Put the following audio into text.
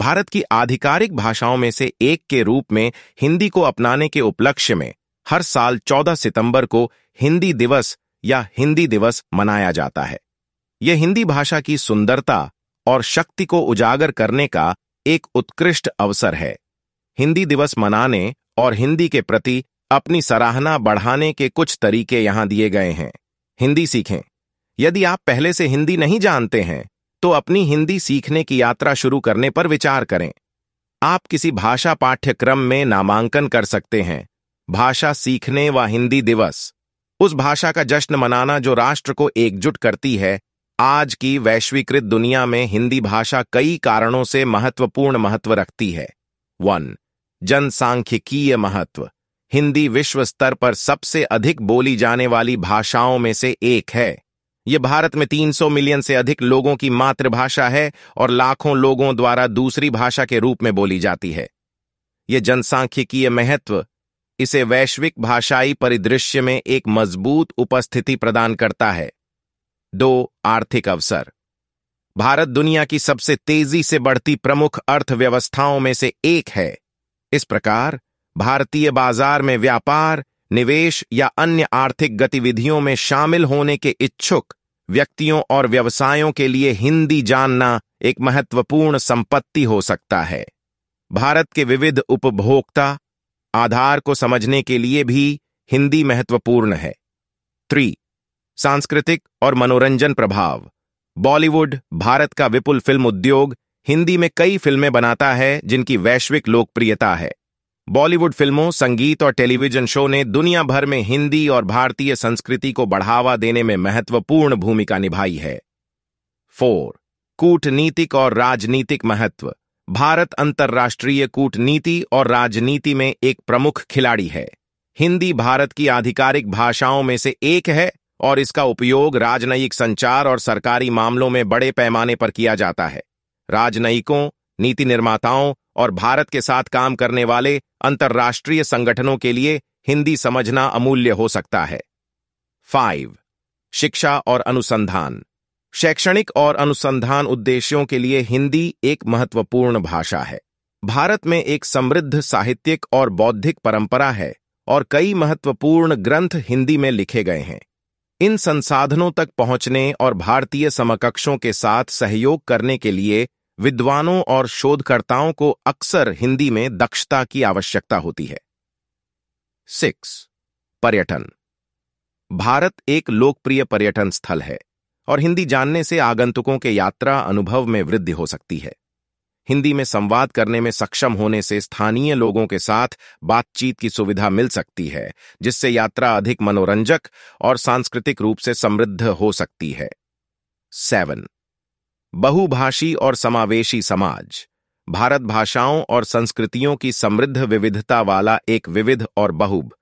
भारत की आधिकारिक भाषाओं में से एक के रूप में हिंदी को अपनाने के उपलक्ष्य में हर साल 14 सितंबर को हिंदी दिवस या हिंदी दिवस मनाया जाता है। यह हिंदी भाषा की सुंदरता और शक्ति को उजागर करने का एक उत्कृष्ट अवसर है। हिंदी दिवस मनाने और हिंदी के प्रति अपनी सराहना बढ़ाने के कुछ तरीके यहाँ दिए गए हैं। हिंदी सीखें। यदि आप पहले से हिंदी नहीं जानते हैं तो अपनी हिंदी सीखने की यात्रा शुरू करने पर विचार करें। आप किसी भाषा पाठ्यक्रम में नामांकन कर सकते हैं। भाषा सीखने व हिंदी दिवस। उस भाषा का जश्न मनाना जो राष्ट्र को एकजुट करती है, आज की वैश्वीकृत दुनिया में हिंदी भाषा कई कारणों से महत्वपूर्ण महत्व रखती है। वन, जनसांख्यिकीय महत्व। हिंदी विश्व स्तर पर सबसे अधिक बोली जाने वाली भाषाओं में से एक है। यह भारत में 300 मिलियन से अधिक लोगों की मातृभाषा है और लाखों लोगों द्वारा दूसरी भाषा के रूप में बोली जाती है। यह जनसांख्यिकीय महत्व इसे वैश्विक भाषाई परिदृश्य में एक मज़बूत उपस्थिति प्रदान करता है। दो, आर्थिक अवसर। भारत दुनिया की सबसे तेज़ी से बढ़ती प्रमुख अर्थव्यवस्थाओं में से एक है। इस प्रकार, भारतीय बाज़ार में व्यापार, निवेश या अन्य आर्थिक गतिविधियों में शामिल होने के इच्छुक व्यक्तियों और व्यवसायों के लिए हिंदी जानना एक महत्वपूर्ण संपत्ति हो सकता है। भारत के विविध उपभोक्ता आधार को समझने के लिए भी हिंदी महत्वपूर्ण है। थ्री, सांस्कृतिक और मनोरंजन प्रभाव। बॉलीवुड भारत का विपुल फ़िल्म उद्योग हिंदी में कई फ़िल्में बनाता है जिनकी वैश्विक लोकप्रियता है। बॉलीवुड फ़िल्मों, संगीत और टेलीविज़न शो ने दुनिया भर में हिंदी और भारतीय संस्कृति को बढ़ावा देने में महत्वपूर्ण भूमिका निभाई है। फोर, कूटनीतिक और राजनीतिक महत्व। भारत अंतर्राष्ट्रीय कूटनीति और राजनीति में एक प्रमुख खिलाड़ी है। हिंदी भारत की आधिकारिक भाषाओं में से एक है और इसका उपयोग राजनयिक संचार और सरकारी मामलों में बड़े पैमाने पर किया जाता है। राजनयिकों, नीति निर्माताओं और भारत के साथ काम करने वाले अंतर्राष्ट्रीय संगठनों के लिए हिंदी समझना अमूल्य हो सकता है। फाइव शिक्षा और अनुसंधान। शैक्षणिक और अनुसंधान उद्देश्यों के लिए हिंदी एक महत्वपूर्ण भाषा है। भारत में एक समृद्ध साहित्यिक और बौद्धिक परंपरा है और कई महत्वपूर्ण ग्रंथ हिंदी में लिखे गए हैं। इन संसाधनों तक पहुँचने और भारतीय समकक्षों के साथ सहयोग करने के लिए विद्वानों और शोधकर्ताओं को अक्सर हिंदी में दक्षता की आवश्यकता होती है। सिक्स, पर्यटन। भारत एक लोकप्रिय पर्यटन स्थल है और हिंदी जानने से आगंतुकों के यात्रा अनुभव में वृद्धि हो सकती है। हिंदी में संवाद करने में सक्षम होने से स्थानीय लोगों के साथ बातचीत की सुविधा मिल सकती है, जिससे यात्रा अधिक मनोरंजक और सांस्कृतिक रूप से समृद्ध हो सकती है। सेवन बहुभाषी और समावेशी समाज, भारत भाषाओं और संस्कृतियों की समृद्ध विविधता वाला एक विविध और बहुब